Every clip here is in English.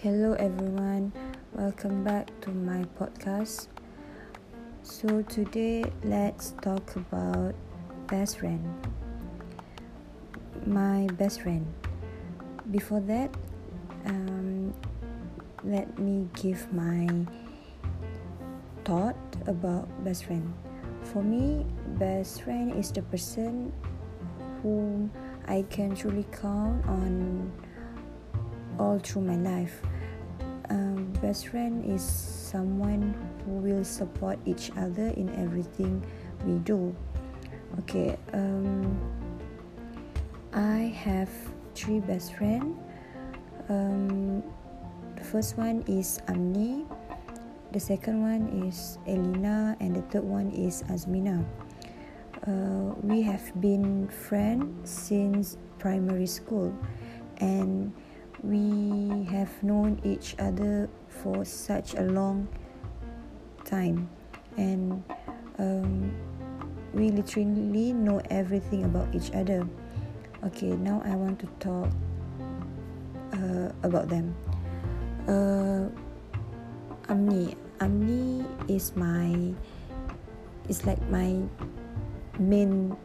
Hello, everyone. Welcome back to my podcast. So, today let's talk about best friend. My best friend. Before that, um, let me give my thought about best friend. For me, best friend is the person whom I can truly count on all through my life. Um, best friend is someone who will support each other in everything we do. Okay, um, I have three best friends. Um, the first one is Amni, the second one is Elina, and the third one is Azmina. Uh, we have been friends since primary school, and we have known each other for such a long time. And um, we literally know everything about each other. Okay now i want to talk uh, about them. Uh, amni. Amni is my is like my main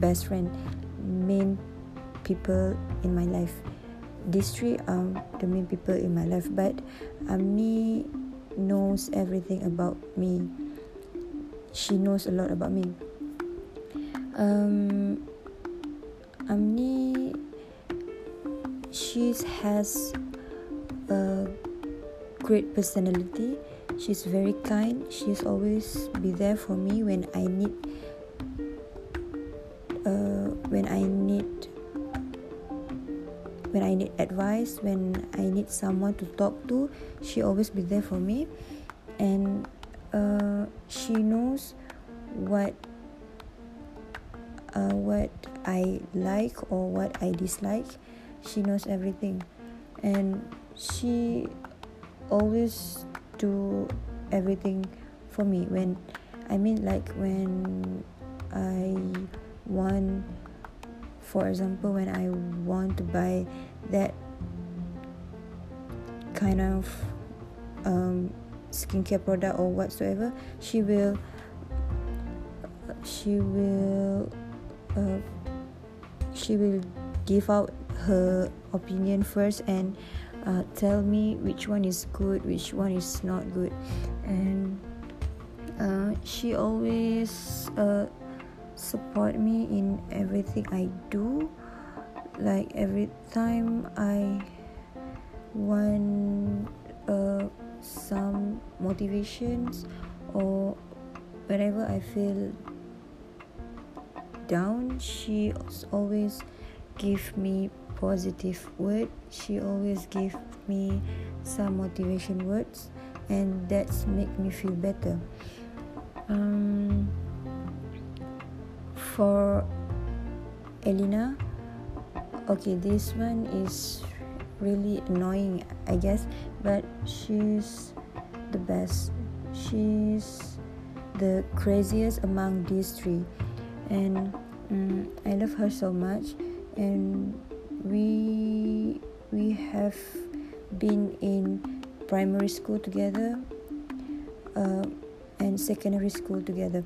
best friend main people in my life. These three are the main people in my life but amni knows everything about me. She knows a lot about me. Um amni she has a great personality. She's very kind. She's always be there for me when i need advice, when I need someone to talk to, she always be there for me, and uh, she knows what uh, what I like or what I dislike. She knows everything, and she always do everything for me. When I mean like when I want for example when i want to buy that kind of um, skincare product or whatsoever she will she will uh, she will give out her opinion first and uh, tell me which one is good which one is not good and uh, she always uh, support me in everything I do. Like every time I want uh, some motivations or whenever I feel down, she always give me positive word. She always give me some motivation words, and that's make me feel better. Um, for Elina okay this one is really annoying I guess but she's the best. She's the craziest among these three. And um, I love her so much. And we we have been in primary school together uh, and secondary school together.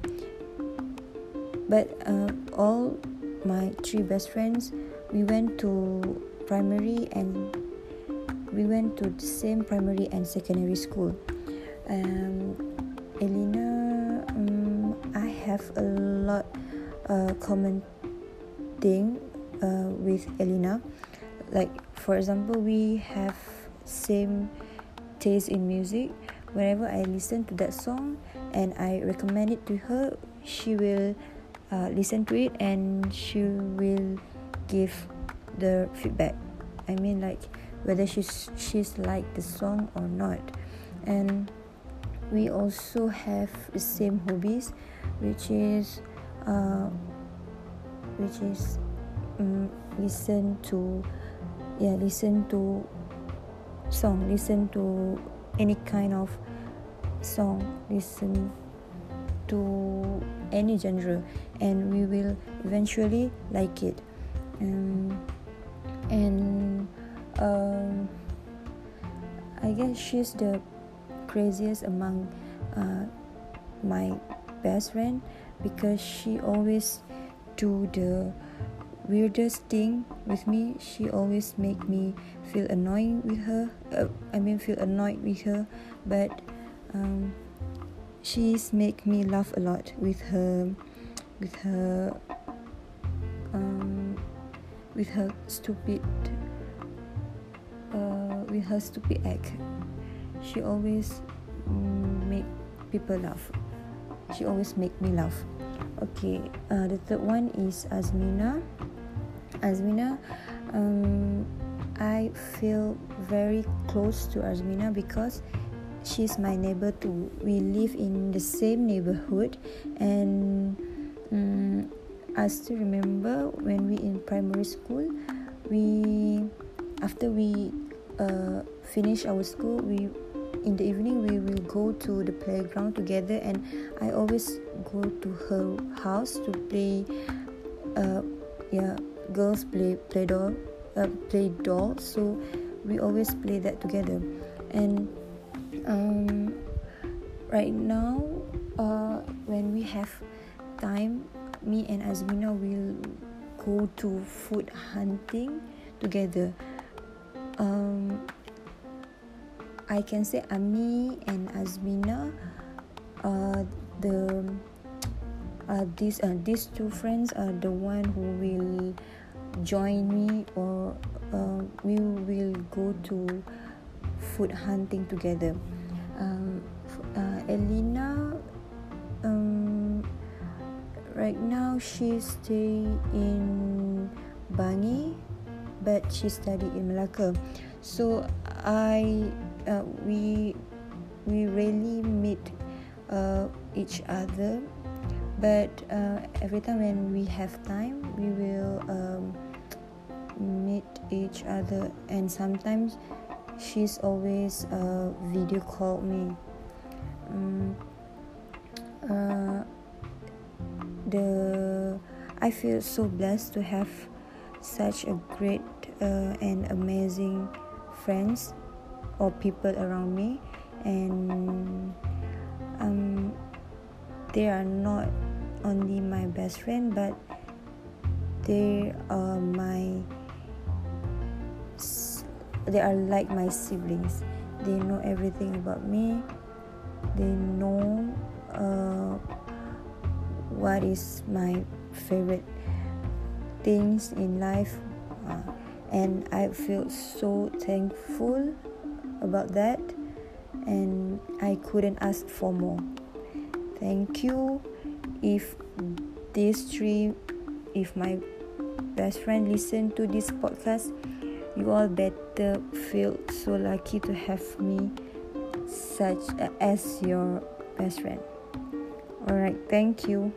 But uh, all my three best friends we went to primary and we went to the same primary and secondary school. Um, elina um, i have a lot uh, common thing uh, with elina like for example we have same taste in music. Whenever i listen to that song and i recommend it to her she will uh, listen to it and she will give the feedback. I mean like whether she's she's like the song or not. And we also have the same hobbies which is uh, which is um, listen to yeah listen to song listen to any kind of song listen to any genre and we will eventually like it. Um, and um, I guess she's the craziest among uh, my best friend because she always do the weirdest thing with me. She always make me feel annoying with her uh, i mean feel annoyed with her. But um, she's make me laugh a lot with her with her um, with her stupid with her stupid act. She always mm, make people laugh. She always make me laugh. Okay uh, the third one is azmina. Azmina um, i feel very close to azmina because she's my neighbor too. We live in the same neighborhood and um, i still remember when we in primary school we after we uh, finish our school we in the evening we will go to the playground together and i always go to her house to play uh, yeah girls play play doll uh, play doll so we always play that together. And um, right now uh, when we have time me and azmina will go to food hunting together um, I can say Amni and Azmina uh, the uh, these uh, these two friends are the one who will join me or uh, we will go to food hunting together. Um, uh, Elina um, right now she stay in Bangi but she studied in Malacca so I uh, we we rarely meet uh, each other but uh, every time when we have time we will um, meet each other. And sometimes she's always uh, video call me. Um, uh, the I feel so blessed to have such a great uh, and amazing friends or people around me. And um, they are not only my best friend but they are my they are like my siblings. They know everything about me. They know uh, what is my favorite things in life uh, and i feel so thankful about that and I couldn't ask for more. Thank you. If these three, if my best friend listen to this podcast, you all better feel so lucky to have me such as your best friend. All right, thank you.